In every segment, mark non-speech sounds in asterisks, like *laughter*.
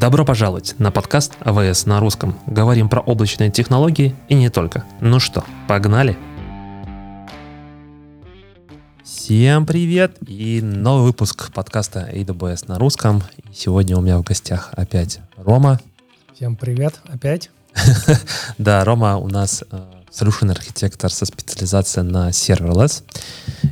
Добро пожаловать на подкаст АВС на русском. Говорим про облачные технологии и не только. Ну что, погнали? Всем привет и новый выпуск подкаста AWS на русском. И сегодня у меня в гостях опять Рома. Всем привет опять. *laughs* Да, Рома у нас э, solution архитектор со специализацией на serverless.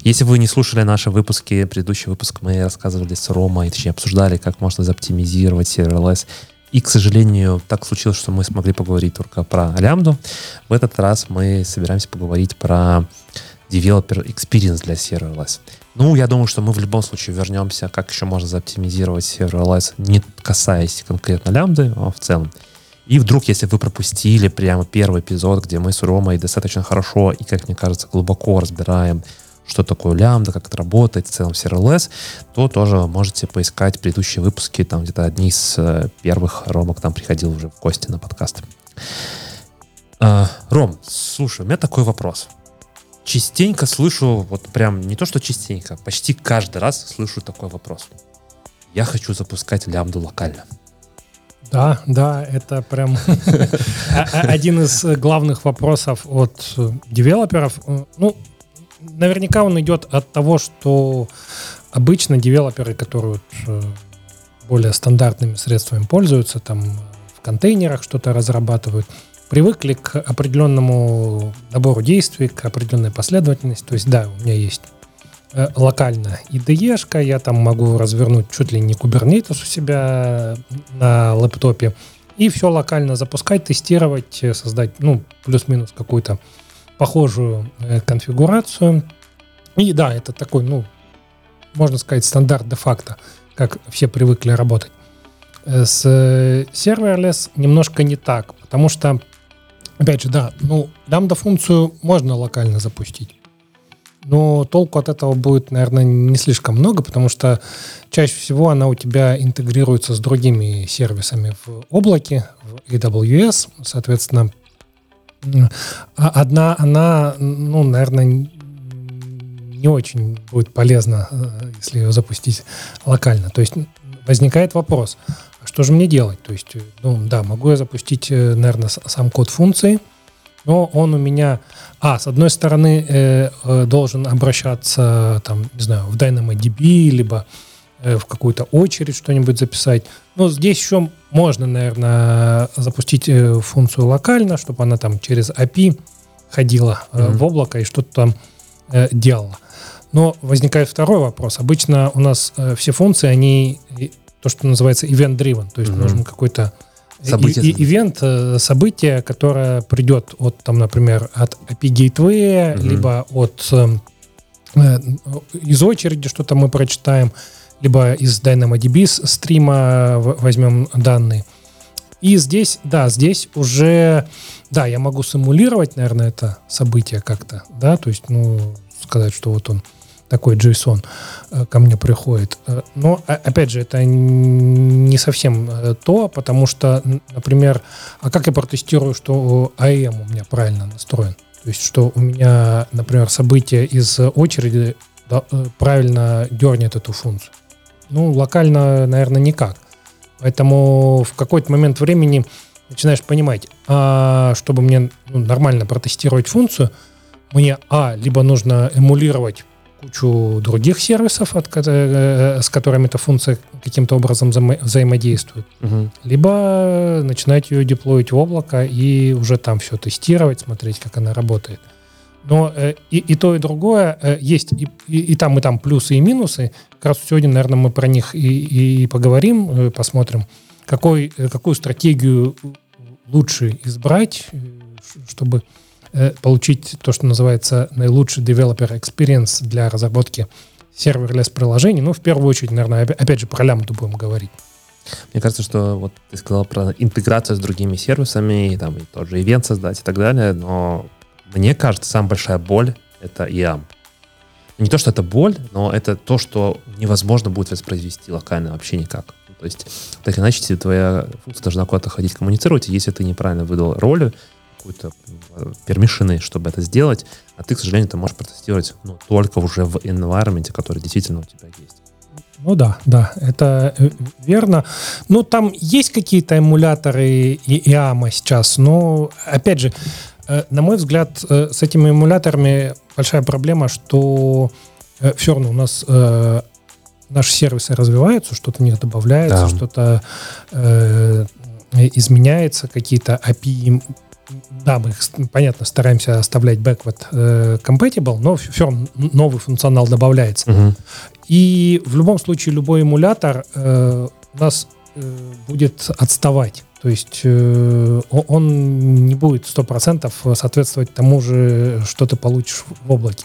Если вы не слушали наши выпуски, предыдущий выпуск мы рассказывали с Ромой, точнее обсуждали, как можно заоптимизировать serverless. И, к сожалению, так случилось, что мы смогли поговорить только про лямбду. В этот раз мы собираемся поговорить про developer experience для serverless. Ну, я думаю, что мы в любом случае вернемся, как еще можно заоптимизировать serverless, не касаясь конкретно лямбды, а в целом. И вдруг, если вы пропустили прямо первый эпизод, где мы с Ромой достаточно хорошо и, как мне кажется, глубоко разбираем, что такое лямбда, как это работает, в целом CRLS, то тоже можете поискать предыдущие выпуски, там где-то одни из э, первых Рома к нам приходил уже в гости на подкаст. А, Ром, слушай, у меня такой вопрос. Частенько слышу, вот прям не то, что частенько, почти каждый раз слышу такой вопрос. Я хочу запускать лямбду локально. Да, да, это прям *laughs* один из главных вопросов от девелоперов. Ну, наверняка он идет от того, что обычно девелоперы, которые э, более стандартными средствами пользуются, там в контейнерах что-то разрабатывают, привыкли к определенному набору действий, к определенной последовательности. То есть, да, у меня есть локально IDE-шка, я там могу развернуть чуть ли не Kubernetes у себя на лэптопе, и все локально запускать, тестировать, э, создать, ну, плюс-минус какую-то похожую э, конфигурацию. И да, это такой, ну, можно сказать, стандарт де-факто, как все привыкли работать. С serverless немножко не так, потому что, опять же, да, ну, лямбда-функцию можно локально запустить но толку от этого будет, наверное, не слишком много, потому что чаще всего она у тебя интегрируется с другими сервисами в облаке, в AWS, соответственно, одна она, ну, наверное, не очень будет полезна, э, если ее запустить локально. То есть возникает вопрос, а что же мне делать? То есть, ну, да, могу я запустить, э, наверное, сам код функции, но он у меня, а, с одной стороны, э, э, должен обращаться, там, не знаю, в DynamoDB, либо э, в какую-то очередь что-нибудь записать. Но здесь еще можно, наверное, запустить э, функцию локально, чтобы она там через API ходила э, mm-hmm. в облако и что-то там э, делала. Но возникает второй вопрос. Обычно у нас э, все функции, они то, что называется event-driven, то есть mm-hmm. нужен какой-то Событие. И, и, ивент, э, событие, которое придет от, там, например, от API Gateway, угу. либо от эм, э, из очереди что-то мы прочитаем, либо из DynamoDB стрима возьмем данные. И здесь, да, здесь уже, да, я могу симулировать, наверное, это событие как-то, да, то есть, ну, сказать, что вот он такой JSON э, ко мне приходит. Э, но, опять же, это не совсем э, то, потому что, например, а как я протестирую, что AM у меня правильно настроен? То есть, что у меня, например, событие из очереди правильно дернет эту функцию. Ну, локально, наверное, никак. Поэтому в какой-то момент времени начинаешь понимать, а чтобы мне ну, нормально протестировать функцию, мне, а, либо нужно эмулировать кучу других сервисов, от, э, с которыми эта функция каким-то образом взаимо- взаимодействует. Угу. Либо начинать ее деплоить в облако и уже там все тестировать, смотреть, как она работает. Но э, и, и то, и другое э, есть и, и, и там, и там плюсы и минусы. Как раз сегодня, наверное, мы про них и, и поговорим, э, посмотрим, какой, какую стратегию лучше избрать, чтобы получить то, что называется наилучший developer experience для разработки serverless приложений. Ну, в первую очередь, наверное, опять же, про лямбду будем говорить. Мне кажется, что вот ты сказал про интеграцию с другими сервисами, и, там, и тот же event создать и так далее, но мне кажется, самая большая боль — это IAM. Не то, что это боль, но это то, что невозможно будет воспроизвести локально вообще никак. То есть, так иначе, твоя функция должна куда-то ходить коммуницировать, и если ты неправильно выдал роли, какую-то пермишины, чтобы это сделать, а ты, к сожалению, ты можешь протестировать ну, только уже в environment, который действительно у тебя есть. Ну да, да, это э, верно. Ну, там есть какие-то эмуляторы и IAMA сейчас, но, опять же, э, на мой взгляд, э, с этими эмуляторами большая проблема, что все равно у нас наши сервисы развиваются, что-то в них добавляется, да. что-то э, изменяется, какие-то API да, мы, понятно, стараемся оставлять backward э, compatible, но все равно новый функционал добавляется. Угу. И в любом случае любой эмулятор э, у нас э, будет отставать. То есть э, он не будет 100% соответствовать тому же, что ты получишь в облаке.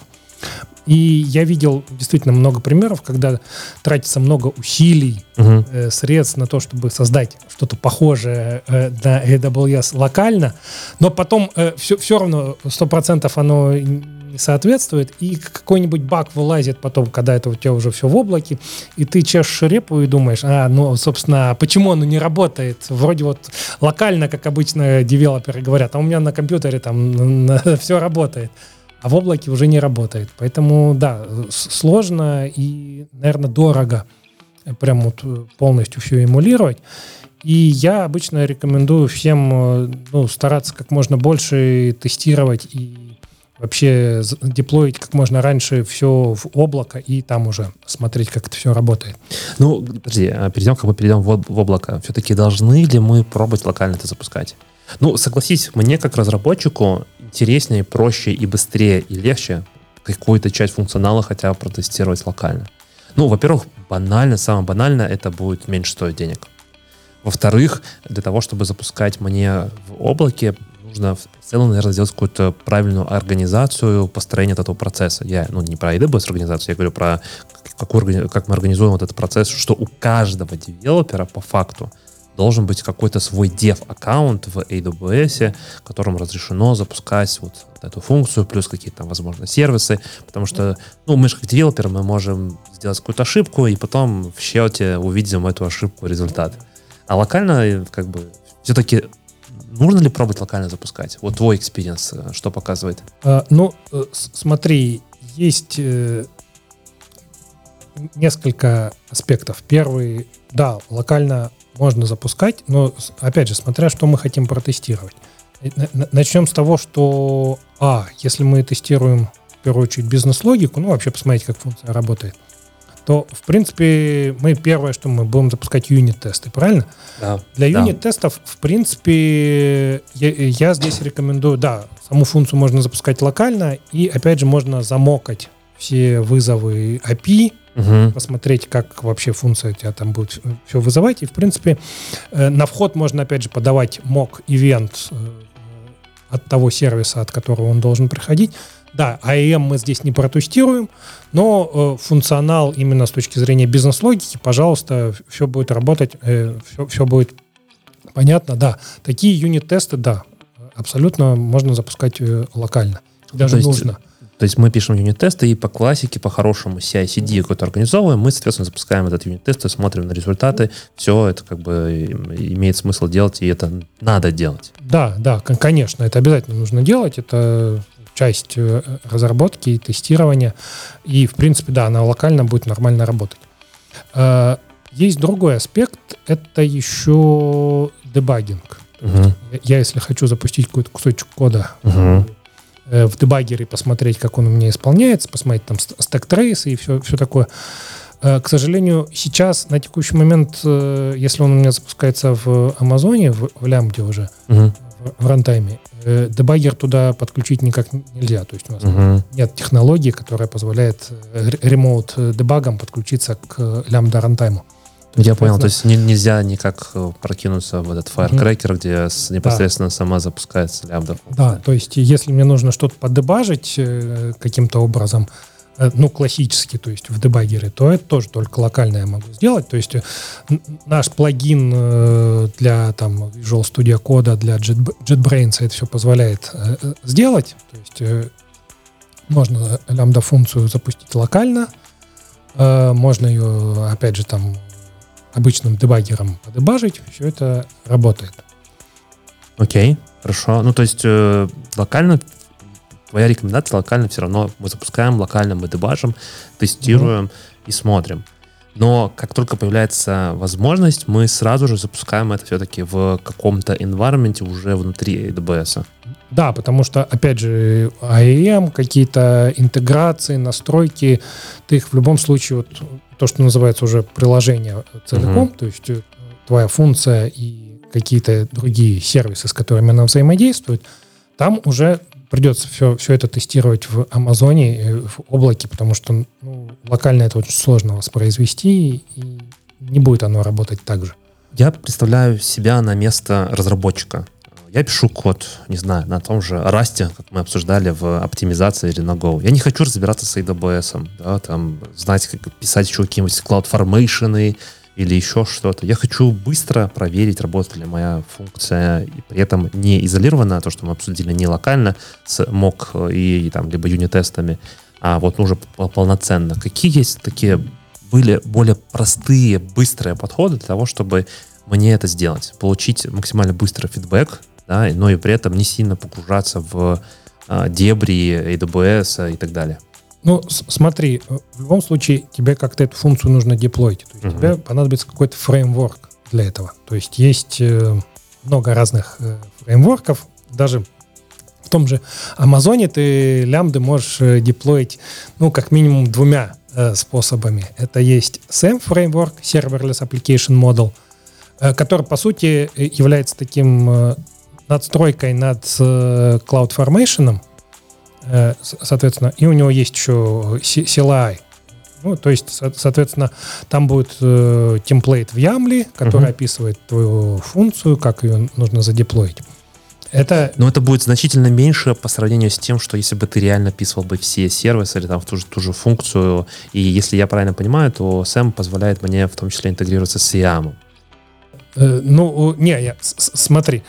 И я видел действительно много примеров, когда тратится много усилий, uh э, средств на то, чтобы создать что-то похожее э, на AWS локально, но потом э, все, все равно 100% оно не соответствует, и какой-нибудь баг вылазит потом, когда это у тебя уже все в облаке, и ты чешешь репу и думаешь, а, ну, собственно, почему оно не работает? Вроде вот локально, как обычно девелоперы говорят, а у меня на компьютере там *laughs* все работает а в облаке уже не работает. Поэтому, да, сложно и, наверное, дорого прям вот полностью все эмулировать. И я обычно рекомендую всем ну, стараться как можно больше тестировать и вообще деплоить как можно раньше все в облако и там уже смотреть, как это все работает. Ну, подожди, а перейдем, как бы перейдем в, в облако. Все-таки должны ли мы пробовать локально это запускать? Ну, согласись, мне как разработчику интереснее, проще и быстрее и легче какую-то часть функционала хотя бы протестировать локально. Ну, во-первых, банально, самое банальное, это будет меньше стоить денег. Во-вторых, для того, чтобы запускать мне в облаке, нужно в целом, наверное, сделать какую-то правильную организацию построения этого процесса. Я, ну, не про AWS организацию, я говорю про какую, как мы организуем вот этот процесс, что у каждого девелопера по факту должен быть какой-то свой dev-аккаунт в AWS, которым разрешено запускать вот эту функцию, плюс какие-то там, возможно, сервисы, потому что, ну, мы же как девелоперы, мы можем сделать какую-то ошибку, и потом в счете увидим эту ошибку, результат. А локально, как бы, все-таки нужно ли пробовать локально запускать? Вот твой experience э, что показывает? А, ну, э, смотри, есть э, несколько аспектов. Первый, да, локально можно запускать, но, опять же, смотря что мы хотим протестировать. Начнем с того, что, а, если мы тестируем, в первую очередь, бизнес-логику, ну, вообще посмотреть, как функция работает, то, в принципе, мы первое, что мы будем запускать юнит-тесты, правильно? Да. Для юнит-тестов, в принципе, я, я здесь рекомендую, да, саму функцию можно запускать локально, и, опять же, можно замокать все вызовы API, угу. посмотреть, как вообще функция у тебя там будет все вызывать. И, в принципе, э, на вход можно, опять же, подавать mock ивент э, от того сервиса, от которого он должен приходить. Да, AEM мы здесь не протестируем, но э, функционал именно с точки зрения бизнес-логики, пожалуйста, все будет работать, э, все, все будет понятно. Да, такие юнит-тесты, да, абсолютно можно запускать э, локально. Даже есть, нужно. То есть мы пишем юнит-тесты и по классике, по-хорошему CI-CD какой-то организовываем, мы, соответственно, запускаем этот юнит-тест и смотрим на результаты. Все это как бы имеет смысл делать, и это надо делать. Да, да, конечно, это обязательно нужно делать. Это часть э, разработки и тестирования. И, в принципе, да, она локально будет нормально работать. Э, есть другой аспект, это еще дебагинг. Угу. Я, если хочу запустить какой-то кусочек кода угу в дебагере посмотреть, как он у меня исполняется, посмотреть там стек трейсы и все, все такое. Э, к сожалению, сейчас, на текущий момент, э, если он у меня запускается в Амазоне, в, в Лямбде уже, угу. в, в рантайме, дебагер туда подключить никак нельзя. То есть у нас угу. нет технологии, которая позволяет ремоут дебагам подключиться к лямбда рантайму. Я понял, то есть нельзя никак э, прокинуться в этот Firecracker, mm где непосредственно да. сама запускается лямбда. Да, то есть если мне нужно что-то подебажить э, каким-то образом, э, ну, классически, то есть в дебагере, то это тоже только локально я могу сделать. То есть наш плагин для там Visual Studio Code, для Jet, JetBrains это все позволяет сделать. То есть можно лямбда-функцию запустить локально, можно ее, опять же, там обычным дебаггером подебажить, все это работает. Окей, хорошо. Ну, то есть э, локально твоя рекомендация локально все равно мы запускаем, локально мы дебажим, тестируем mm-hmm. и смотрим. Но как только появляется возможность, мы сразу же запускаем это все-таки в каком-то environment уже внутри AWS. Да, потому что, опять же, AEM, какие-то интеграции, настройки, ты их в любом случае, вот то, что называется уже приложение целиком, uh-huh. то есть э, твоя функция и какие-то другие сервисы, с которыми она взаимодействует, там уже придется все, все это тестировать в Амазоне, э, в облаке, потому что ну, локально это очень сложно воспроизвести, и не будет оно работать так же. Я представляю себя на место разработчика. Я пишу код, не знаю, на том же Расте, как мы обсуждали в оптимизации или на Go. Я не хочу разбираться с AWS, да, там, знать, как писать еще какие-нибудь CloudFormation или еще что-то. Я хочу быстро проверить, работает ли моя функция, и при этом не изолированно, то, что мы обсудили, не локально с мок и, и там, либо юнит-тестами, а вот уже полноценно. Какие есть такие были более простые, быстрые подходы для того, чтобы мне это сделать, получить максимально быстрый фидбэк, да, но и при этом не сильно погружаться в а, дебри AWS и так далее. Ну, смотри, э, в любом случае тебе как-то эту функцию нужно деплоить. То есть uh-huh. тебе понадобится какой-то фреймворк для этого. То есть есть э, много разных э, фреймворков. Даже в том же Амазоне ты лямбды можешь деплоить, ну, как минимум двумя способами. Это есть SAM фреймворк, Serverless Application Model, который, по сути, является таким надстройкой над CloudFormation, Э, соответственно, и у него есть еще CLI. Ну, то есть, соответственно, там будет э, темплейт в Ямле, который uh-huh. описывает твою функцию, как ее нужно задеплоить. Это... Но это будет значительно меньше по сравнению с тем, что если бы ты реально описывал бы все сервисы или там в ту же, ту же функцию, и если я правильно понимаю, то SAM позволяет мне в том числе интегрироваться с SIAM. Э, ну, не, я, смотри,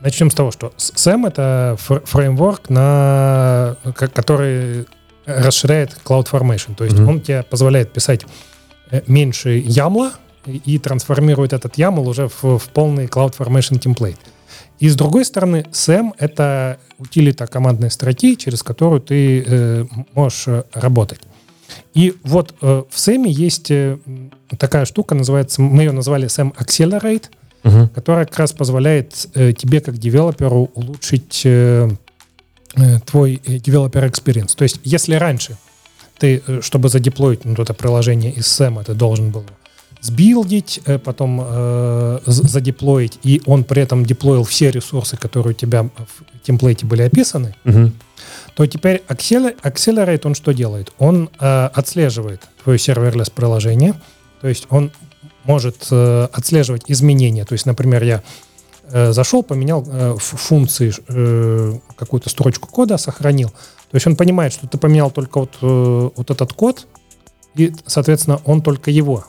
начнем с того, что SAM — это фреймворк, на, который расширяет CloudFormation. То есть mm-hmm. он тебе позволяет писать э, меньше ямла и трансформирует этот YAML уже в, в полный CloudFormation темплейт. И с другой стороны, SAM — это утилита командной строки, через которую ты э, можешь работать. И вот э, в SAM есть э, такая штука, называется, мы ее назвали SAM Accelerate, угу. которая как раз позволяет э, тебе как девелоперу улучшить э, э, твой developer experience. То есть если раньше ты, э, чтобы задеплоить ну, это приложение из SAM, ты должен был сбилдить, э, потом э, задеплоить, и он при этом деплоил все ресурсы, которые у тебя в темплейте были описаны, угу то теперь Accelerate, он что делает? Он э, отслеживает твое serverless приложение, то есть он может э, отслеживать изменения. То есть, например, я э, зашел, поменял э, функции, э, какую-то строчку кода, сохранил. То есть он понимает, что ты поменял только вот, э, вот этот код, и, соответственно, он только его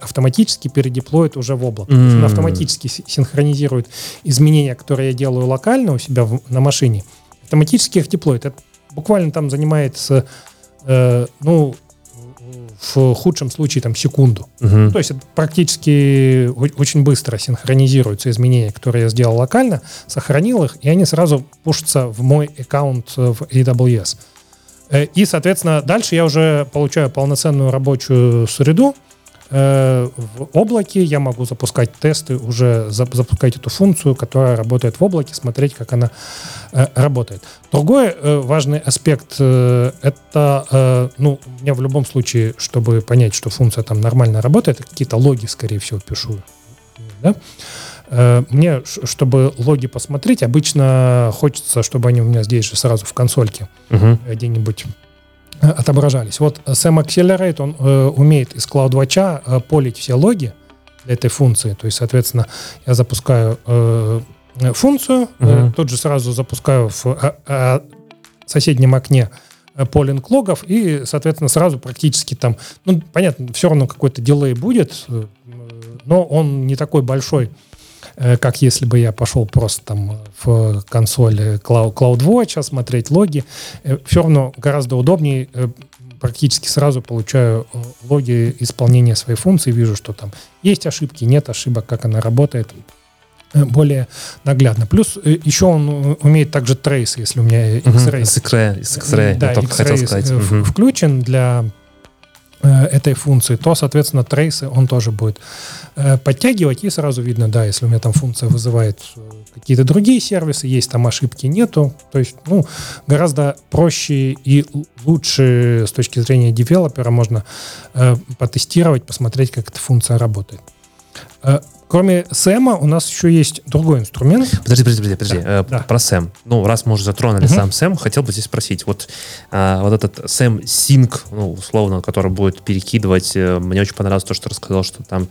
автоматически передеплоит уже в облако. Mm. То есть он автоматически синхронизирует изменения, которые я делаю локально у себя в, на машине, автоматически их деплоит. Это буквально там занимается, э, ну, в худшем случае там секунду. Угу. То есть это практически очень быстро синхронизируются изменения, которые я сделал локально, сохранил их, и они сразу пушатся в мой аккаунт в AWS. Э, и, соответственно, дальше я уже получаю полноценную рабочую среду, Э, в облаке я могу запускать тесты, уже запускать эту функцию, которая работает в облаке, смотреть, как она э, работает. Другой э, важный аспект это, ну, я в любом случае, чтобы понять, что функция там нормально работает, какие-то логи, скорее всего, пишу. Да? Мне, чтобы логи посмотреть, обычно хочется, чтобы они у меня здесь же сразу в консольке угу. где-нибудь отображались. Вот Sam Accelerate, он э, умеет из CloudWatch э, полить все логи для этой функции. То есть, соответственно, я запускаю э, функцию, uh-huh. э, тут же сразу запускаю в э, э, соседнем окне э, полинг логов, и, соответственно, сразу практически там, ну, понятно, все равно какой-то дилей будет, э, но он не такой большой, Э, как если бы я пошел просто там в консоль Cloud, CloudWatch смотреть логи. Э, Все равно гораздо удобнее э, практически сразу получаю логи исполнения своей функции, вижу, что там есть ошибки, нет ошибок, как она работает более наглядно. Плюс еще он умеет также трейс, если у меня X-Ray. X-Ray, X-Ray, да, X-Ray хотел сказать. включен для э, этой функции, то, соответственно, трейсы он тоже будет э, подтягивать, и сразу видно, да, если у меня там функция вызывает э, какие-то другие сервисы, есть там ошибки, нету. То есть, ну, гораздо проще и лучше с точки зрения девелопера можно э, потестировать, посмотреть, как эта функция работает. Э, кроме Сэма у нас еще есть другой инструмент. Подожди, подожди, подожди, подожди. Да, э, да. про Сэм. Ну, раз мы уже затронули угу. сам Сэм, хотел бы здесь спросить. Вот, э, вот этот Сэм Синк, ну, условно, который будет перекидывать, э, мне очень понравилось то, что рассказал, что там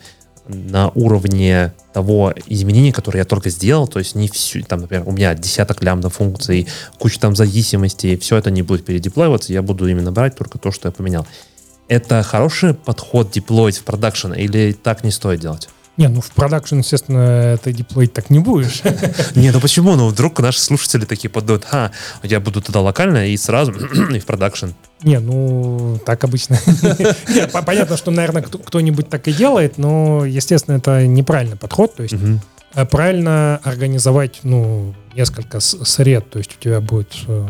на уровне того изменения, которое я только сделал, то есть не все, там, например, у меня десяток лямбда функций, куча там зависимостей, все это не будет передеплоиваться, я буду именно брать только то, что я поменял. Это хороший подход деплоить в продакшн или так не стоит делать? Не, ну в продакшн, естественно, ты деплоить так не будешь. *laughs* Не, ну почему? Ну вдруг наши слушатели такие подумают, а, я буду туда локально и сразу *clears throat* и в продакшн. Не, ну так обычно. *laughs* Нет, понятно, что, наверное, кто-нибудь так и делает, но, естественно, это неправильный подход. То есть э, правильно организовать, ну, несколько сред. То есть у тебя будет э,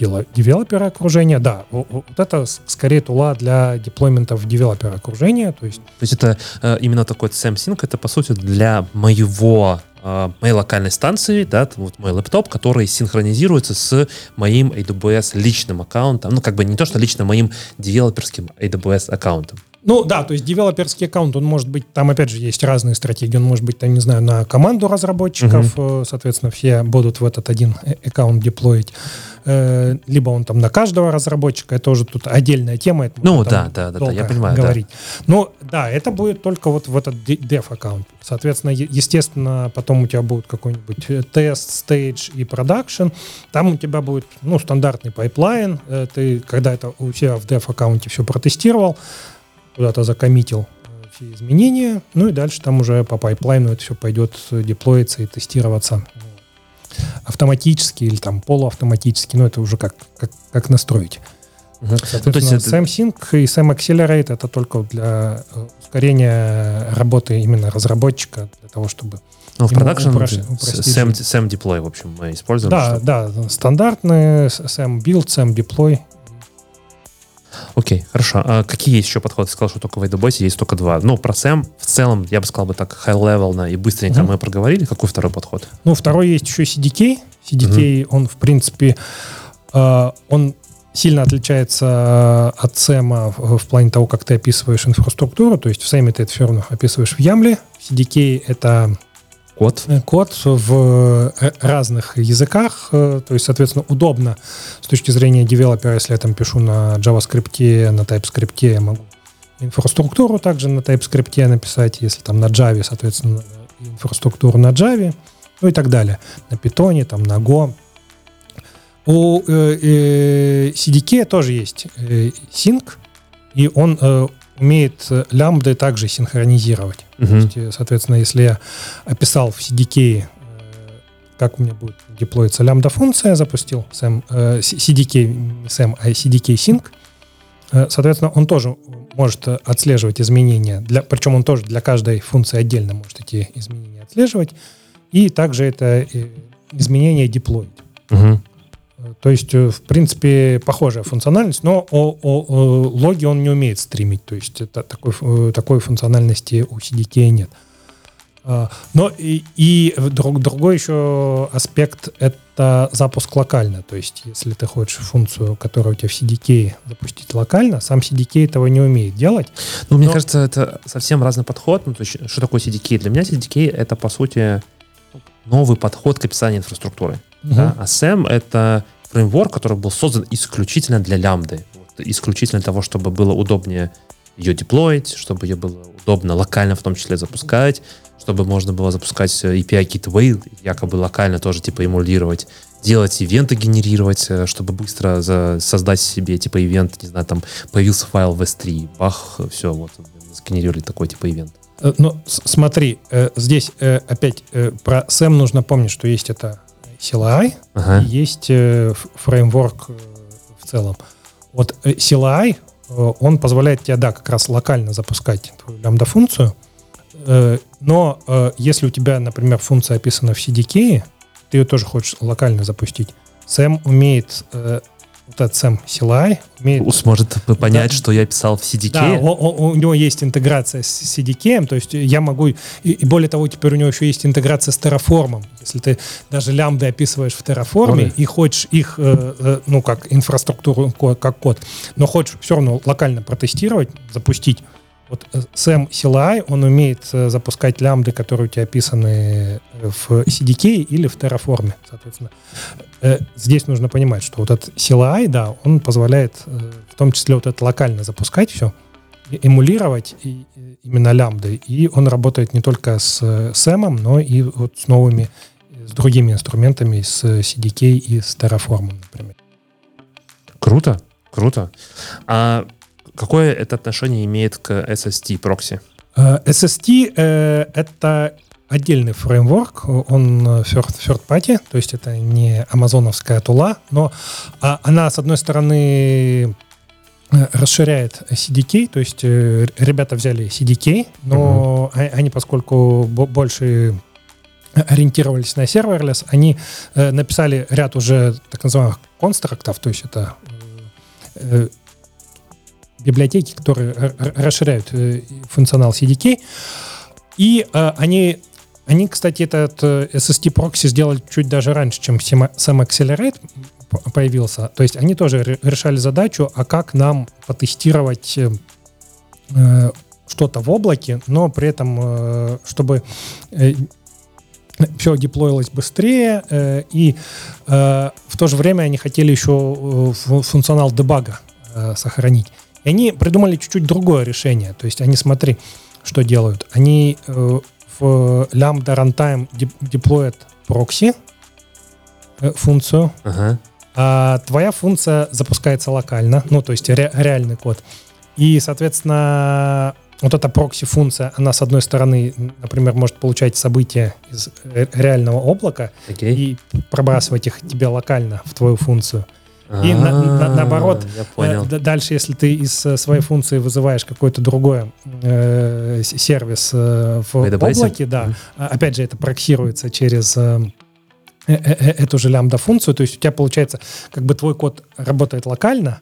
девелопера окружения, да, вот это скорее тула для деплойментов девелопера окружения, то есть... То есть это э, именно такой SamSync, это по сути для моего э, моей локальной станции, да, вот мой лэптоп, который синхронизируется с моим AWS личным аккаунтом, ну как бы не то, что лично моим девелоперским AWS аккаунтом. Ну да, то есть девелоперский аккаунт, он может быть, там опять же есть разные стратегии, он может быть, там, не знаю, на команду разработчиков, угу. соответственно, все будут в этот один э, аккаунт деплоить, э, либо он там на каждого разработчика, это уже тут отдельная тема. Это ну да, да, да, да, я понимаю. Говорить. Да. Но да, это будет только вот в этот dev аккаунт. Соответственно, естественно, потом у тебя будет какой-нибудь тест, stage и продакшн, там у тебя будет, ну, стандартный pipeline, ты, когда это у себя в dev аккаунте все протестировал, куда-то закоммитил э, все изменения, ну и дальше там уже по пайплайну это все пойдет деплоиться и тестироваться автоматически или там полуавтоматически, но это уже как, как, как настроить. Угу. Ну, то есть это... SamSync и SamAccelerate это только для э, ускорения работы именно разработчика, для того, чтобы ну, в продакшн Sam, Sam Deploy, в общем, мы используем. Да, что? да, стандартный Sam Build, Sam Deploy Окей, хорошо. А какие есть еще подходы? Ты сказал, что только в AWS есть только два. Ну, про SAM в целом, я бы сказал бы так, high-level и быстренько угу. мы проговорили. Какой второй подход? Ну, второй есть еще CDK. CDK, угу. он, в принципе, э, он сильно отличается от SAM в, в плане того, как ты описываешь инфраструктуру. То есть в SAM ты это все равно описываешь в YAML. CDK — это Код? Э, код в э, разных языках, э, то есть, соответственно, удобно с точки зрения девелопера, если я там пишу на JavaScript, на TypeScript, я могу инфраструктуру также на TypeScript написать, если там на Java, соответственно, инфраструктуру на Java, ну и так далее. На Python, там, на Go. У э, э, CDK тоже есть э, sync, и он э, умеет э, лямбды также синхронизировать. Uh-huh. То есть, э, соответственно, если я описал в CDK, э, как у меня будет деплоиться лямбда-функция, запустил SAM, CDK, не SAM, а CDK Sync, соответственно, он тоже может отслеживать изменения, для, причем он тоже для каждой функции отдельно может эти изменения отслеживать, и также это изменения деплоить. Uh-huh. То есть, э, в принципе, похожая функциональность, но о, о, о логи он не умеет стримить. То есть это такой, э, такой функциональности у CDK нет. А, но и, и друг, другой еще аспект — это запуск локально. То есть если ты хочешь функцию, которая у тебя в CDK запустить локально, сам CDK этого не умеет делать. Ну, мне кажется, это совсем разный подход. Ну, то есть, что такое CDK? Для меня CDK — это, по сути, новый подход к описанию инфраструктуры. Угу. Да? А SAM — это фреймворк, который был создан исключительно для лямбды. Вот, исключительно для того, чтобы было удобнее ее деплоить, чтобы ее было удобно локально в том числе запускать, чтобы можно было запускать API Gateway, якобы локально тоже типа эмулировать, делать ивенты генерировать, э, чтобы быстро за, создать себе типа ивент, не знаю, там появился файл в S3, бах, все, вот, сгенерировали такой типа ивент. Э, ну, смотри, э, здесь опять про SAM нужно помнить, что есть это CLI, ага. есть э, фреймворк э, в целом. Вот э, CLI, он позволяет тебе, да, как раз локально запускать твою лямбда-функцию, но если у тебя, например, функция описана в CDK, ты ее тоже хочешь локально запустить, Сэм умеет вот этот сам CLI умеет... Сможет понять, да, что я писал в CDK? Да, у, у, у него есть интеграция с CDK, то есть я могу... И, и более того, теперь у него еще есть интеграция с Terraform. Если ты даже лямбды описываешь в Terraform Ой. и хочешь их, э, э, ну, как инфраструктуру, как код, но хочешь все равно локально протестировать, запустить, вот Сэм CLI, он умеет э, запускать лямбды, которые у тебя описаны в CDK или в Terraform, соответственно. Э, здесь нужно понимать, что вот этот CLI, да, он позволяет э, в том числе вот это локально запускать все, эмулировать именно лямбды, и он работает не только с Сэмом, но и вот с новыми, с другими инструментами, с CDK и с Terraform, например. Круто, круто. А Какое это отношение имеет к SST прокси? Э, SST э, это отдельный фреймворк, он third, third party, то есть это не амазоновская тула, но а, она, с одной стороны, э, расширяет CDK, то есть ребята взяли CDK, но uh-huh. они, поскольку больше ориентировались на serverless, они написали ряд уже так называемых констрактов, то есть это библиотеки, которые расширяют э, функционал CDK. И э, они, они, кстати, этот э, SST прокси сделали чуть даже раньше, чем сам Accelerate появился. То есть они тоже решали задачу, а как нам потестировать что-то в облаке, но при этом, чтобы все деплоилось быстрее, и в то же время они хотели еще функционал дебага сохранить. И они придумали чуть-чуть другое решение. То есть они, смотри, что делают. Они э, в Lambda Runtime деплоят прокси э, функцию, ага. а твоя функция запускается локально, ну, то есть ре- реальный код. И, соответственно, вот эта прокси-функция, она, с одной стороны, например, может получать события из реального облака okay. и пробрасывать их тебе локально в твою функцию – и на, на, наоборот, э, дальше, если ты из э, своей функции вызываешь какой-то другой э, сервис э, в облаке, да, mm-hmm. опять же, это проксируется через э, э, эту же лямбда-функцию, то есть у тебя получается, как бы твой код работает локально,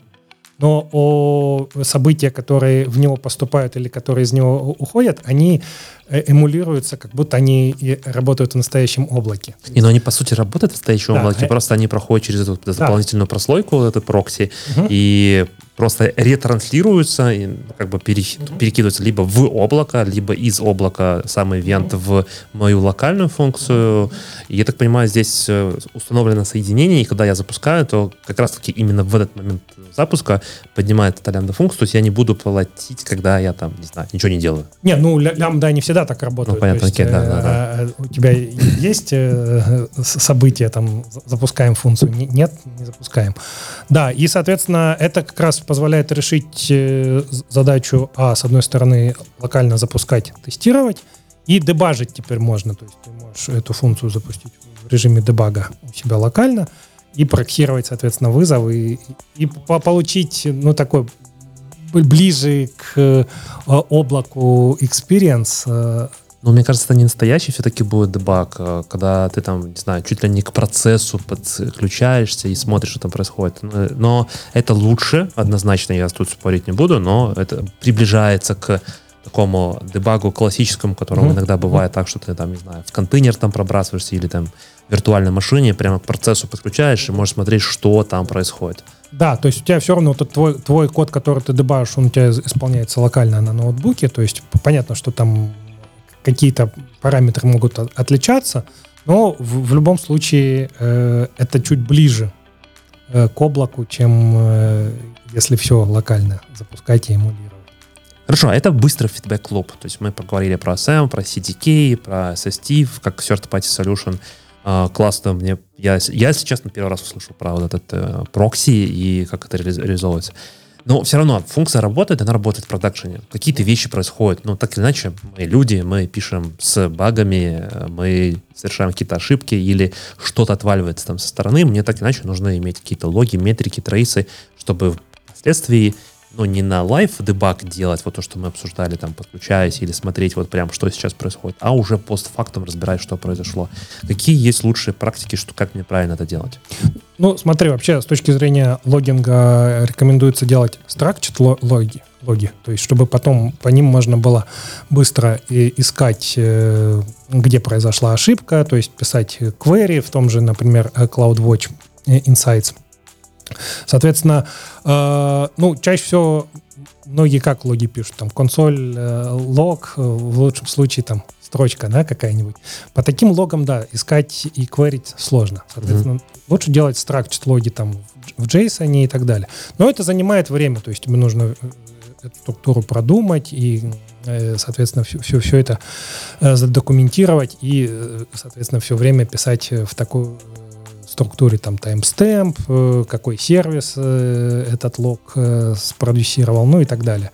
но о события, которые в него поступают или которые из него уходят, они эмулируются, как будто они работают в настоящем облаке. И, но они, по сути, работают в настоящем да, облаке, э... просто они проходят через эту дополнительную да. прослойку, эту прокси, угу. и просто ретранслируются, и как бы перекидываются либо в облако, либо из облака самый ивент в мою локальную функцию. И я так понимаю, здесь э, установлено соединение, и когда я запускаю, то как раз-таки именно в этот момент запуска поднимает эта лямбда-функцию, то есть я не буду платить, когда я там, не знаю, ничего не делаю. Не, ну лямбда не всегда так работают. Ну, понятно, есть, окей, да, да, да. Э, у тебя есть э, события, там, запускаем функцию? Нет, не запускаем. Да, и, соответственно, это как раз позволяет решить э, задачу, а, с одной стороны, локально запускать, тестировать, и дебажить теперь можно. То есть ты можешь эту функцию запустить в режиме дебага у себя локально и проксировать, соответственно, вызов и, и получить, ну, такой ближе к э, облаку experience, э, ну, мне кажется, это не настоящий все-таки будет дебаг, э, когда ты там, не знаю, чуть ли не к процессу подключаешься и смотришь, что там происходит. Но это лучше, однозначно, я тут спорить не буду, но это приближается к такому дебагу классическому, которому mm-hmm. иногда бывает так, что ты там, не знаю, в контейнер там пробрасываешься или там в виртуальной машине прямо к процессу подключаешь и можешь смотреть, что там происходит. Да, то есть у тебя все равно вот твой, твой код, который ты дебажишь, он у тебя исполняется локально на ноутбуке, то есть понятно, что там какие-то параметры могут отличаться, но в, в любом случае э, это чуть ближе э, к облаку, чем э, если все локально запускать и эмулировать. Хорошо, это быстрый фидбэк луп. То есть мы поговорили про SM, про CDK, про SST, как Third Party Solution. Uh, классно мне. Я, я, если честно, первый раз услышал про вот этот э, прокси и как это реализовывается. Но все равно функция работает, она работает в продакшене. Какие-то вещи происходят. Ну, так или иначе, мы люди, мы пишем с багами, мы совершаем какие-то ошибки или что-то отваливается там со стороны. Мне так или иначе нужно иметь какие-то логи, метрики, трейсы, чтобы впоследствии ну, не на live debug делать, вот то, что мы обсуждали, там, подключаясь, или смотреть вот прям, что сейчас происходит, а уже постфактум разбирать, что произошло. Какие есть лучшие практики, что как мне правильно это делать? Ну, смотри, вообще, с точки зрения логинга рекомендуется делать structured логи, логи, то есть чтобы потом по ним можно было быстро искать, э, где произошла ошибка, то есть писать query в том же, например, CloudWatch Insights – Соответственно, э, ну, чаще всего многие как логи пишут, там, консоль, э, лог, э, в лучшем случае, там, строчка, да, какая-нибудь. По таким логам, да, искать и кверить сложно. Соответственно, mm-hmm. лучше делать structured логи там в JSON и так далее. Но это занимает время, то есть тебе нужно э, эту структуру продумать и, э, соответственно, все, все, все это задокументировать и, соответственно, все время писать в такую структуре там timestamp, э, какой сервис э, этот лог э, спродюсировал, ну и так далее.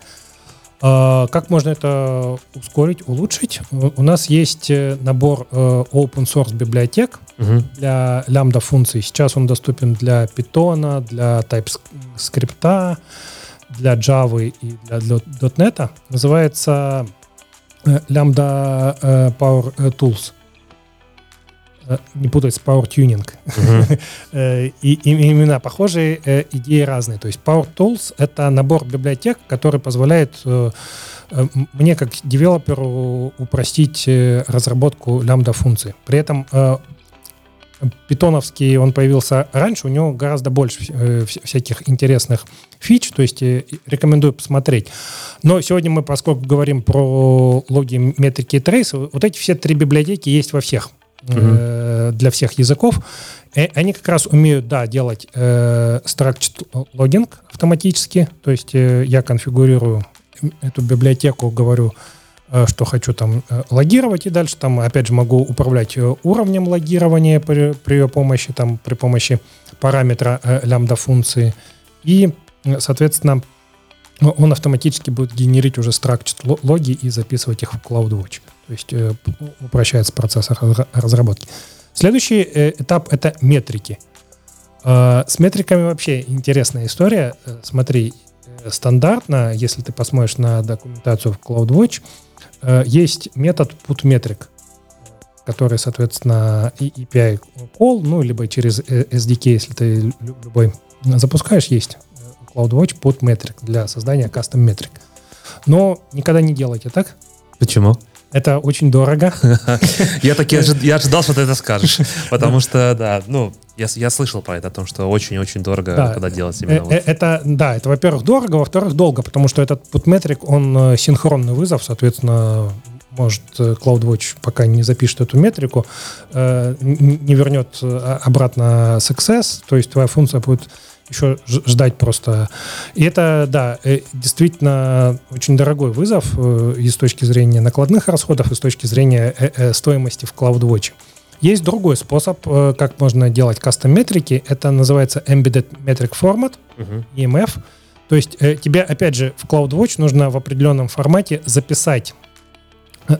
А, как можно это ускорить, улучшить? У нас есть набор open source библиотек угу. для лямбда функций. Сейчас он доступен для Python, для TypeScript, для Java и для .NET. Называется Lambda Power Tools. Э, не путать с Power Tuning. Uh-huh. *laughs* и, и именно похожие, э, идеи разные. То есть Power Tools — это набор библиотек, который позволяет э, мне как девелоперу упростить разработку лямбда-функций. При этом питоновский, он появился раньше, у него гораздо больше всяких интересных фич, то есть рекомендую посмотреть. Но сегодня мы, поскольку говорим про логи, метрики и трейсы, вот эти все три библиотеки есть во всех э, для всех языков. И они как раз умеют, да, делать э, structured логинг автоматически. То есть э, я конфигурирую эту библиотеку, говорю, э, что хочу там э, логировать, и дальше там, опять же, могу управлять э, уровнем логирования при, при ее помощи, там, при помощи параметра э, лямбда функции. И, соответственно, он автоматически будет генерить уже structured логи и записывать их в CloudWatch. То есть э, упрощается процесс разработки. Следующий э, этап — это метрики. Э, с метриками вообще интересная история. Смотри, стандартно, если ты посмотришь на документацию в CloudWatch, есть метод putMetric, который, соответственно, и API call, ну, либо через SDK, если ты любой запускаешь, есть CloudWatch putMetric для создания custom метрик. Но никогда не делайте так. Почему? Это очень дорого. Я таки я ожидал, что ты это скажешь. Потому что, да, ну, я, я слышал про это, о том, что очень-очень дорого, да. когда делать именно. Э, вот. Это, да, это, во-первых, дорого, во-вторых, долго, потому что этот путметрик, он э, синхронный вызов, соответственно, может, э, CloudWatch пока не запишет эту метрику, не вернет обратно success, то есть твоя функция будет еще ждать просто. И это, да, э, действительно очень дорогой вызов э, и с точки зрения накладных расходов, и с точки зрения э, стоимости в CloudWatch. Есть другой способ, как можно делать кастом-метрики. Это называется Embedded Metric Format, uh-huh. EMF. То есть тебе, опять же, в CloudWatch нужно в определенном формате записать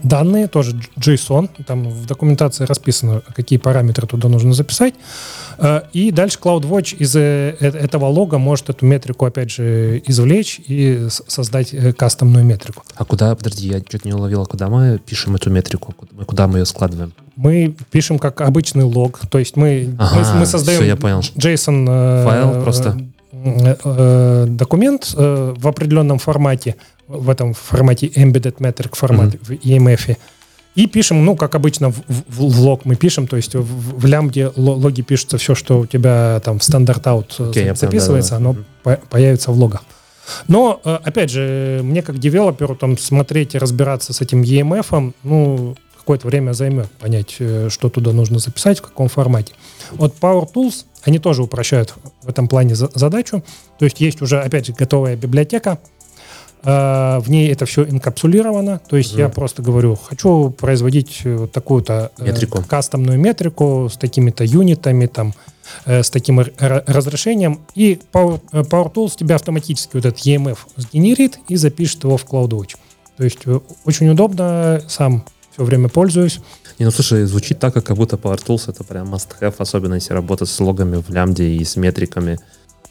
данные, тоже JSON, там в документации расписано, какие параметры туда нужно записать, э, и дальше CloudWatch из э, э, этого лога может эту метрику, опять же, извлечь и создать кастомную метрику. А куда, подожди, я что-то не уловил, а куда мы пишем эту метрику, куда мы ее складываем? Мы пишем как обычный лог, то есть мы, ага, мы, мы создаем все, я понял. JSON файл просто документ в определенном формате, в этом формате embedded metric формат mm-hmm. в EMF. И пишем, ну, как обычно, в, в, в лог мы пишем, то есть в, в лямбде логи пишутся все, что у тебя там в standard out okay, записывается, понял, да, да. оно mm-hmm. появится в логах. Но, э, опять же, мне как девелоперу там смотреть и разбираться с этим EMF, ну, какое-то время займет понять, э, что туда нужно записать, в каком формате. Вот Power Tools, они тоже упрощают в этом плане задачу. То есть есть уже, опять же, готовая библиотека, в ней это все инкапсулировано, то есть угу. я просто говорю, хочу производить э, вот такую-то э, метрику. кастомную метрику с такими-то юнитами, там, э, с таким разрешением, и Power, Tools тебе автоматически вот этот EMF сгенерит и запишет его в CloudWatch. То есть очень удобно, сам все время пользуюсь. Не, ну слушай, звучит так, как будто Power Tools это прям must-have, особенно если работать с логами в лямде и с метриками.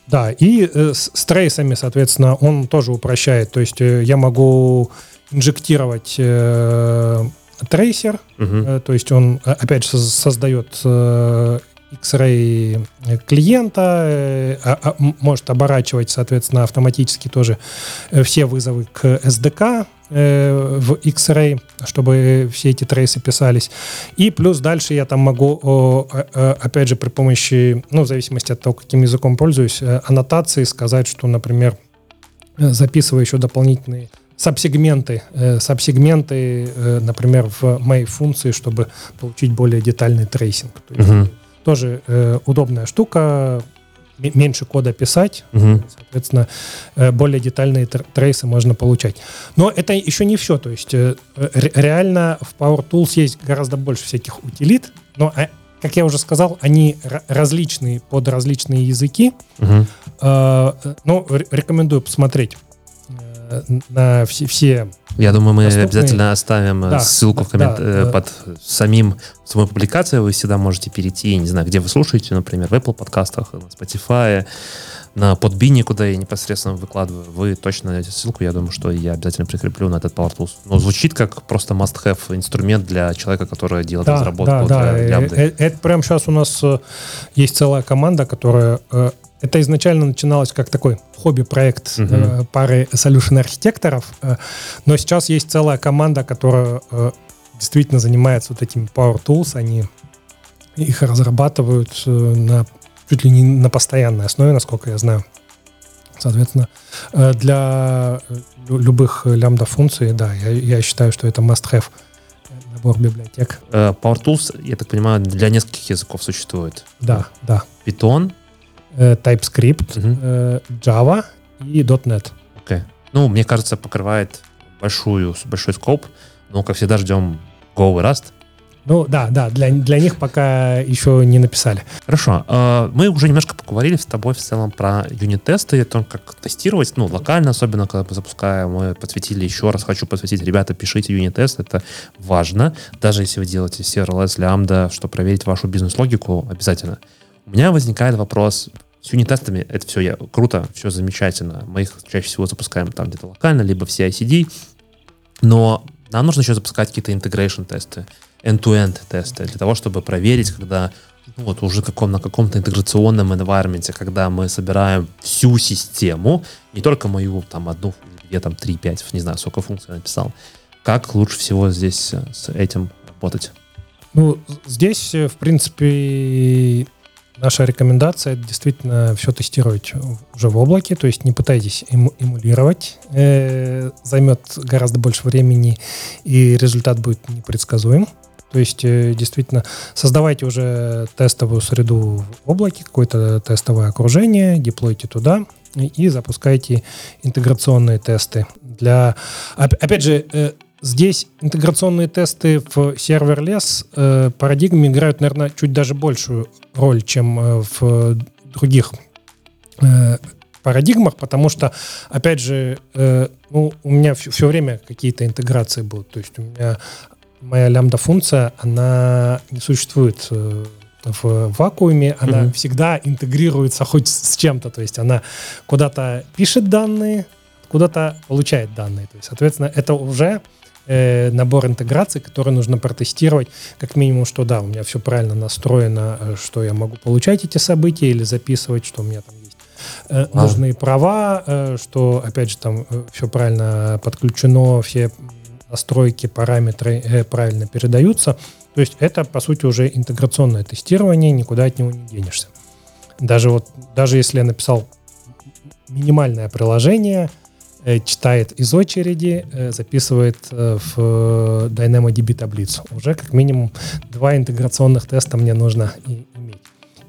Да, и э, с, с трейсами, соответственно, он тоже упрощает. То есть э, я могу инжектировать э, трейсер, Угу. э, то есть он, опять же, создает э, X-Ray клиента, э, а- а, может оборачивать, соответственно, автоматически тоже э, все вызовы к SDK э, в X-Ray, чтобы все эти трейсы писались. И плюс дальше я там могу, э, э, опять же, при помощи, ну, в зависимости от того, каким языком пользуюсь, э, аннотации сказать, что, например, э, записываю еще дополнительные сабсегменты, э, сабсегменты, э, например, в моей функции, чтобы получить более детальный tracing. То есть Мгм. Тоже э, удобная штука, меньше кода писать, Мгм. соответственно, э, более детальные тр- трейсы можно получать. Но это еще не все, то есть э, ре- реально в Power Tools есть гораздо больше всяких утилит, но, э, как я уже сказал, они ра- различные под различные языки, Ну, ре- рекомендую посмотреть на все, все Я думаю, мы Доступные. обязательно оставим э, Да, ссылку в да, коммент... да, э, да. под самим самой публикацией. Вы всегда можете перейти, не знаю, где вы слушаете, например, в Apple подкастах, на Spotify, на Подбине, куда я непосредственно выкладываю. Вы точно найдете ссылку. Я думаю, что я обязательно прикреплю на этот Power Tools. Но звучит как просто must-have инструмент для человека, который делает Да, разработку да, да. для Э, лямбды. э, Это прямо сейчас у нас есть целая команда, которая... Это изначально начиналось как такой хобби-проект Мгм. э, пары solution архитекторов, э, но сейчас есть целая команда, которая э, действительно занимается вот этими Power Tools, они их разрабатывают э, на чуть ли не на постоянной основе, насколько я знаю. Соответственно, э, для э, лю- любых лямбда-функций, да, я, я считаю, что это must-have э, набор библиотек. Power Tools, я так понимаю, для нескольких языков существует. Да, да. Python. Э, TypeScript, э, Java и .NET. Окей. Ну, мне кажется, покрывает большую, большой скоп. Но, как всегда, ждем Go и Rust. Ну да, да, для, для них пока еще не написали. Хорошо. э, Мы уже немножко поговорили с тобой в целом про юнит-тесты, о том, как тестировать, ну, локально, особенно, когда мы запускаем. Мы подсветили еще раз, хочу подсветить, ребята, пишите юнит-тест, это важно. Даже если вы делаете serverless, лямбда, чтобы проверить вашу бизнес-логику, обязательно. У меня возникает вопрос, с юнит-тестами это все я, круто, все замечательно. Мы их чаще всего запускаем там где-то локально, либо в CI-CD, но нам нужно еще запускать какие-то integration тесты, end-to-end тесты, для того, чтобы проверить, когда ну, вот уже каком, на каком-то интеграционном environment, когда мы собираем всю систему, не только мою там одну, две, там три, пять, не знаю, сколько функций написал, как лучше всего здесь э, с этим работать? Ну, здесь, э, в принципе, наша рекомендация это действительно все тестировать уже в облаке, то есть не пытайтесь эму- эмулировать, э, займет гораздо больше времени и результат будет непредсказуем. То есть э, действительно создавайте уже тестовую среду в облаке, какое-то тестовое окружение, деплойте туда и, запускайте интеграционные тесты. Для, оп- опять же, э, Здесь интеграционные тесты в serverless э, парадигме играют, наверное, чуть даже большую роль, чем э, в других э, парадигмах, потому что, опять же, э, ну, у меня все, время какие-то интеграции будут. То есть у меня моя лямбда-функция, она не существует э, в вакууме, она Мгм. всегда интегрируется хоть с чем-то. То есть она куда-то пишет данные, куда-то получает данные. То есть, соответственно, это уже э, набор интеграций, который нужно протестировать, как минимум, что да, у меня все правильно настроено, э, что я могу получать эти события или записывать, что у меня там есть э, Вау. нужные права, э, что, опять же, там все правильно подключено, все настройки, параметры э, правильно передаются. То есть это, по сути, уже интеграционное тестирование, никуда от него не денешься. Даже вот, даже если я написал минимальное приложение, читает из очереди, э, записывает э, в э, DynamoDB таблицу. Уже как минимум два интеграционных теста мне нужно иметь.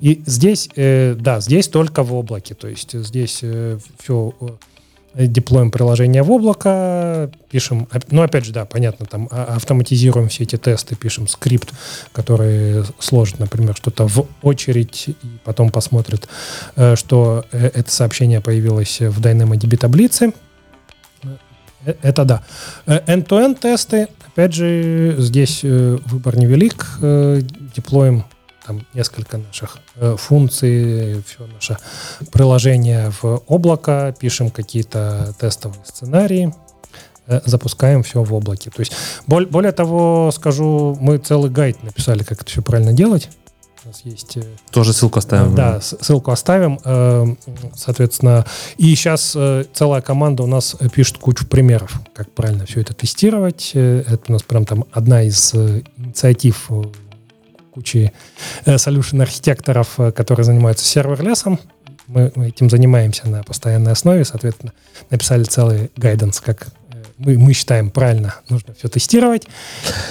И здесь, э, да, здесь только в облаке. То есть здесь все деплоим приложение в облако, пишем, оп- ну, опять же, да, понятно, там а- автоматизируем все эти тесты, пишем скрипт, который сложит, например, что-то в очередь, и потом посмотрит, э, что э, это сообщение появилось в DynamoDB таблице. Э, Это да. Э, End-to-end тесты, опять же, здесь э, выбор невелик. Деплоим там несколько наших функций, все наше приложение в облако, пишем какие-то тестовые сценарии, запускаем все в облаке. То есть, более того, скажу, мы целый гайд написали, как это все правильно делать. У нас есть... Э, Тоже ссылку оставим. Да, ссылку оставим. Э, соответственно, и сейчас целая команда у нас пишет кучу примеров, как правильно все это тестировать. Это у нас прям там одна из инициатив кучи solution архитекторов, которые занимаются сервер-лесом. Мы этим занимаемся на постоянной основе, соответственно, написали целый гайденс, как мы, мы считаем правильно, нужно все тестировать.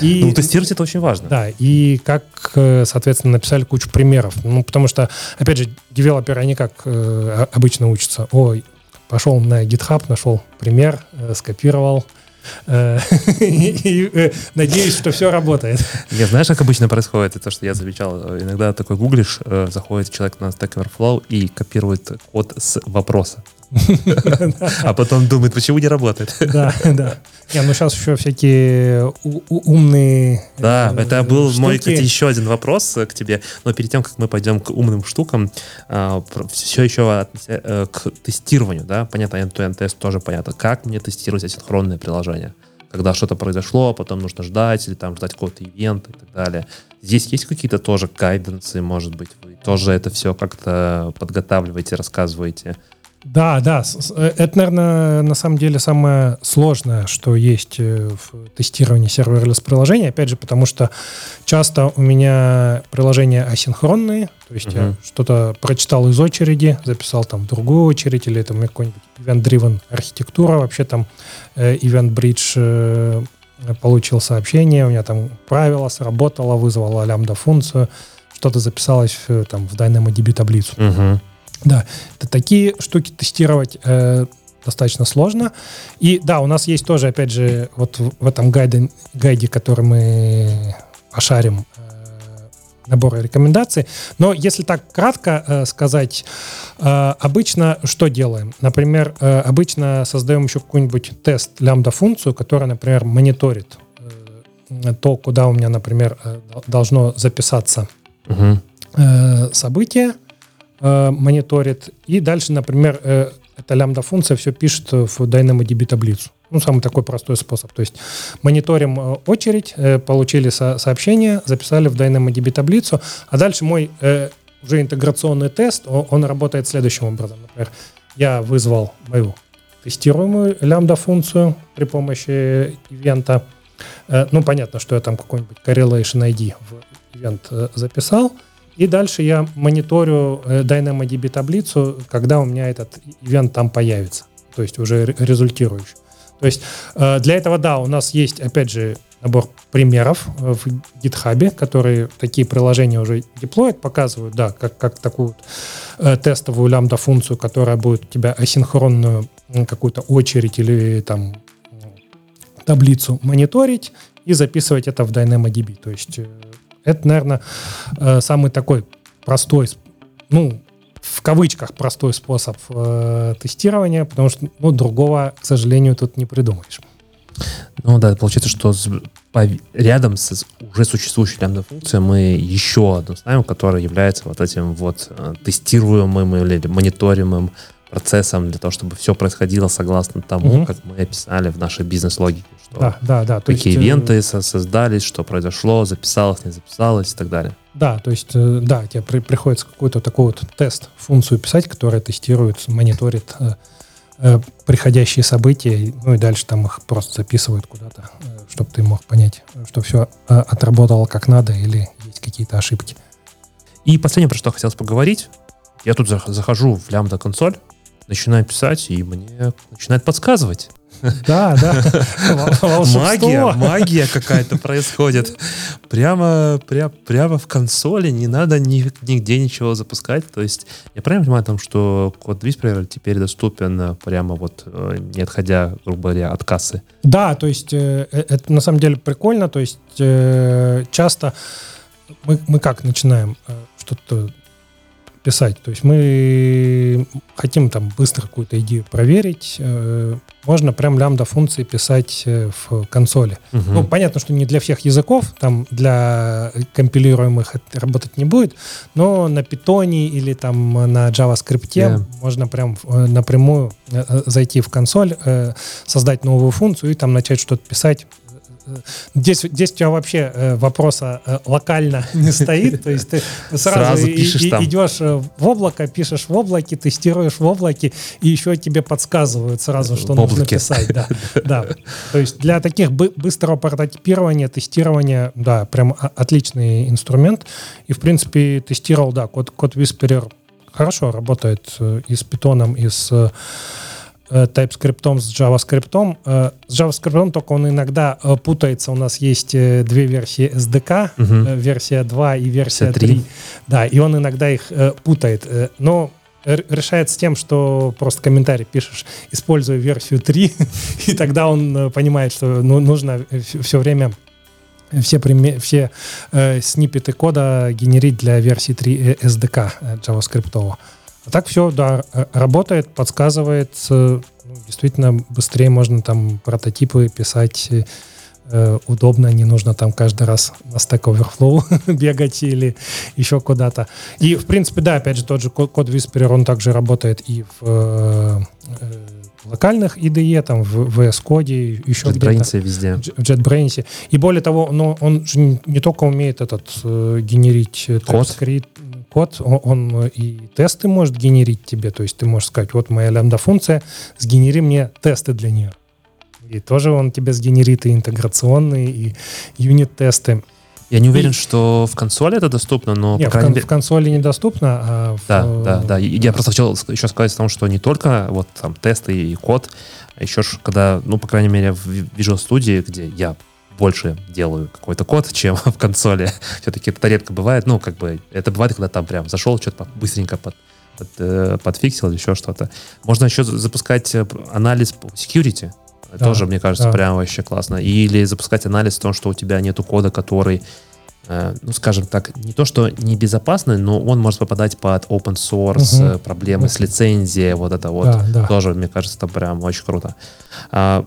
И, ну, тестировать это очень важно. Да, и как, э, соответственно, написали кучу примеров. Ну, потому что, опять же, девелоперы, они как э, обычно учатся. Ой, пошел на GitHub, нашел пример, э, скопировал, Э, *laughs* и э, надеюсь, что все работает. Я знаешь, как обычно происходит? Это что я замечал. Иногда такой гуглишь, заходит человек на Stack Overflow и копирует код с вопроса. А потом думает, почему не работает. Да, да. Не, ну сейчас еще всякие умные Да, это был мой, кстати, еще один вопрос к тебе. Но перед тем, как мы пойдем к умным штукам, все еще к тестированию, да, понятно, end-to-end тест тоже понятно. Как мне тестировать асинхронное приложение? Когда что-то произошло, потом нужно ждать, или там ждать какого-то ивента и так далее. Здесь есть какие-то тоже гайденсы, может быть, вы тоже это все как-то подготавливаете, рассказываете? Да, да. Э, это, наверное, на самом деле самое сложное, что есть э, в тестировании serverless приложений. Опять же, потому что часто у меня приложения асинхронные. То есть uh-huh. я что-то прочитал из очереди, записал там в другую очередь, или там какой-нибудь event-driven архитектура. Вообще там э, Event Bridge получил сообщение, у меня там правило сработало, вызвало лямбда-функцию, что-то записалось там в DynamoDB таблицу. Uh-huh. Да, это такие штуки тестировать э, достаточно сложно. И да, у нас есть тоже, опять же, вот в, в этом гайде, гайде, который мы пошарим, э, наборы рекомендаций. Но если так кратко э, сказать, э, обычно что делаем? Например, э, обычно создаем еще какой-нибудь тест лямбда-функцию, которая, например, мониторит э, то, куда у меня, например, э, должно записаться угу. э, событие, э, мониторит. И дальше, например, э, эта лямбда-функция все пишет в DynamoDB таблицу. Ну, самый такой простой способ. То есть мониторим э, очередь, получили со сообщение, записали в DynamoDB таблицу, а дальше мой уже интеграционный тест, он, он работает следующим образом. Например, я вызвал мою тестируемую лямбда-функцию при помощи ивента. Ну, понятно, что я там какой-нибудь correlation ID в ивент записал, и дальше я мониторю э, DynamoDB таблицу, когда у меня этот ивент там появится, то есть уже результирующий. То есть э, для этого, да, у нас есть, опять же, набор примеров э, в GitHub, которые такие приложения уже деплоят, показывают, да, как, как такую тестовую лямбда-функцию, которая будет у тебя асинхронную какую-то очередь или там таблицу мониторить и записывать это в DynamoDB. То есть это, наверное, э, самый такой простой, ну, в кавычках простой способ э, тестирования, потому что ну, другого, к сожалению, тут не придумаешь. Ну да, получается, что с, по, рядом с уже существующей лямбда функцией мы еще одну ставим, которая является вот этим вот э, тестируемым или мониторимым процессом для того, чтобы все происходило согласно тому, угу. как мы описали в нашей бизнес-логике. Да, да, да. Какие есть, э, ивенты создались, что произошло, записалось, не записалось и так далее. Да, то есть, э, да, тебе при, приходится какой-то такой вот тест, функцию писать, которая тестирует, мониторит э, э, приходящие события, ну и дальше там их просто записывают куда-то, э, чтобы ты мог понять, что все э, отработало как надо или есть какие-то ошибки. И последнее, про что хотелось поговорить, я тут захожу в лямбда консоль, начинаю писать, и мне начинает подсказывать. Да, да. *laughs* Магия, магия какая-то происходит. Прямо, прямо, прямо в консоли, не надо ни, нигде ничего запускать. То есть я правильно понимаю, том, что код Whisperer теперь доступен э, прямо вот, э, не отходя, грубо говоря, от кассы? Да, то есть э, это на самом деле прикольно. То есть часто мы, мы как начинаем что-то писать. То есть мы хотим там быстро какую-то идею проверить. Э, можно прям лямбда функции писать э, в консоли. Угу. Ну, понятно, что не для всех языков, там для компилируемых это работать не будет, но на питоне или там на JavaScript yeah. можно прям напрямую зайти в консоль, создать новую функцию и там начать что-то писать Здесь, здесь у тебя вообще э, вопроса э, локально *laughs* не стоит, то есть ты сразу, сразу пишешь и, там. идешь э, в облако, пишешь в облаке, тестируешь в облаке, и еще тебе подсказывают сразу, что в нужно облаке. писать. Да, *laughs* да. То есть для таких быстрого прототипирования, тестирования, да, прям отличный инструмент. И, в принципе, тестировал, да, код, код Whisperer хорошо работает и с питоном, и с TypeScript с JavaScript. Э, с JavaScript только он иногда э, путается. У нас есть две версии SDK, угу. версия 2 и версия 3. 3. Да, и он иногда их путает. Но решается тем, что просто комментарий пишешь, используя версию 3, *laughs* и тогда он понимает, что ну, нужно все время все, все э, сниппеты кода генерить для версии 3 SDK JavaScript. А так все, да, работает, подсказывает. Ну, действительно, быстрее можно там прототипы писать э, удобно, не нужно там каждый раз на Stack Overflow *laughs* бегать или еще куда-то. И, в принципе, да, опять же, тот же код, Whisperer, он также работает и в э, э локальных IDE, там в VS Code, еще где-то. везде. В JetBrains. И более того, но он же не только умеет этот э, генерить э, код. TypeScript, код, он, он и тесты может генерить тебе. То есть ты можешь сказать, вот моя лямбда-функция, сгенери мне тесты для нее. И тоже он тебе сгенерит и интеграционные, и юнит-тесты. Я не уверен, и... что в консоли это доступно, но Нет, по крайней в, мере... в консоли недоступно, а в... Да, да, да. Я просто хотел еще сказать о том, что не только вот там тесты и код, а еще когда, ну, по крайней мере, в Visual Studio, где я больше делаю какой-то код, *laughs* чем в консоли. *laughs* Все-таки это редко бывает. Ну, как бы, это бывает, когда там прям зашел, что-то быстренько под, под, э, подфиксил или еще что-то. Можно еще запускать э, анализ по security. Да, Тоже, мне кажется, да. прям вообще классно. Или запускать анализ в том, что у тебя нету кода, который э, ну, скажем так, не то, что небезопасный, но он может попадать под open source, угу. проблемы угу. с лицензией, вот это вот. Да, да. Тоже, мне кажется, это прям очень круто. А,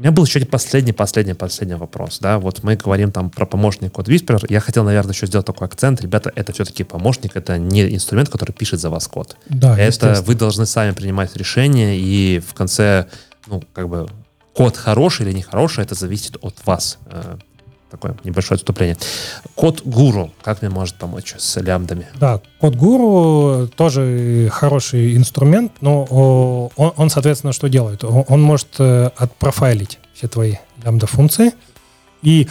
у меня был еще последний, последний, последний вопрос. Да? Вот мы говорим там про помощник код Whisper. Я хотел, наверное, еще сделать такой акцент. Ребята, это все-таки помощник, это не инструмент, который пишет за вас код. Да, это вы должны сами принимать решения, и в конце, ну, как бы, код хороший или нехороший, это зависит от вас. Э, такое небольшое отступление. Код Гуру, как мне может помочь с лямбдами? Да, код Гуру тоже хороший инструмент, но он, он соответственно, что делает? Он может э, отпрофайлить все твои лямбда-функции. И,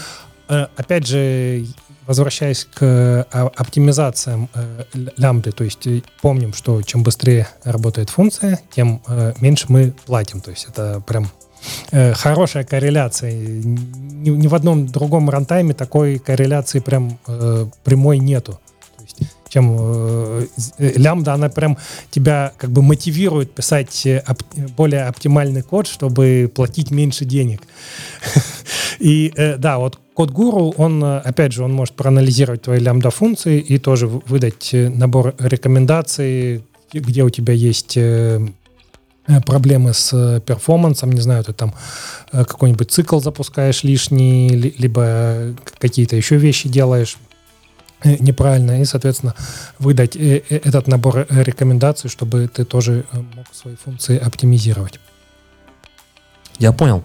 э, опять же, возвращаясь к а, оптимизациям э, лямбды, то есть помним, что чем быстрее работает функция, тем меньше мы платим. То есть это прям э, хорошая корреляция. Ни, ни в одном другом рантайме такой корреляции прям э, прямой нету. То есть, чем э, лямбда, она прям тебя как бы мотивирует писать оп более оптимальный код, чтобы платить меньше денег. *laughs* И э, да, вот код гуру, он, опять же, он может проанализировать твои лямбда-функции и тоже выдать набор рекомендаций, где у тебя есть э, Э, проблемы с э, перформансом, не знаю, ты там э, какой-нибудь цикл запускаешь лишний, либо какие-то еще вещи делаешь неправильно, и, соответственно, выдать этот набор рекомендаций, чтобы ты тоже мог свои функции оптимизировать. Я понял.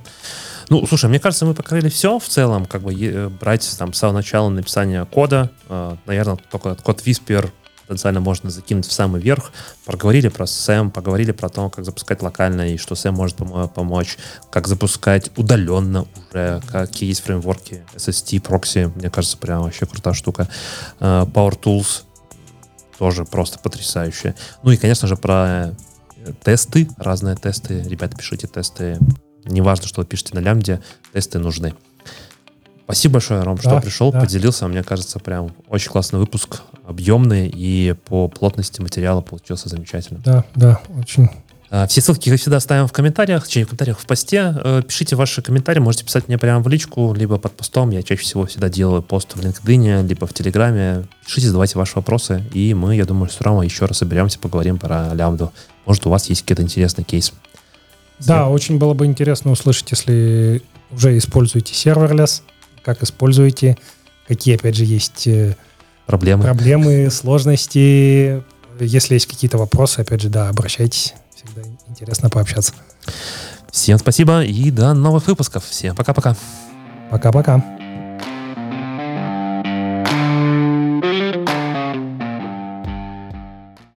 Ну, слушай, мне кажется, мы покрыли все в целом, как бы брать там с самого начала написания кода. Наверное, только код Whisper потенциально можно закинуть в самый верх. Проговорили про SAM, поговорили про то, как запускать локально и что SAM может пом- помочь, как запускать удаленно уже, какие есть фреймворки, SST, прокси, мне кажется, прям вообще крутая штука. Uh, Power Tools тоже просто потрясающие. Ну и, конечно же, про э, тесты, разные тесты. Ребята, пишите тесты. Неважно, что вы пишете на лямде, тесты нужны. Спасибо большое, Ром, да, что пришел, да. поделился. Мне кажется, прям очень классный выпуск, объемный и по плотности материала получился замечательно. Да, да, очень А, все ссылки, как всегда, оставим в комментариях, в комментариях в посте. Э, пишите ваши комментарии, можете писать мне прямо в личку, либо под постом. Я чаще всего всегда делаю пост в LinkedIn, либо в Телеграме. Пишите, задавайте ваши вопросы, и мы, я думаю, с Ромой еще раз соберемся, поговорим про лямбду. Может, у вас есть какие-то интересные кейсы. Да, очень было бы интересно услышать, если уже используете серверлес, как используете, какие, опять же, есть э, проблемы, проблемы сложности. Если есть какие-то вопросы, опять же, да, обращайтесь всегда интересно пообщаться. Всем спасибо и до новых выпусков. Всем пока-пока. Пока-пока.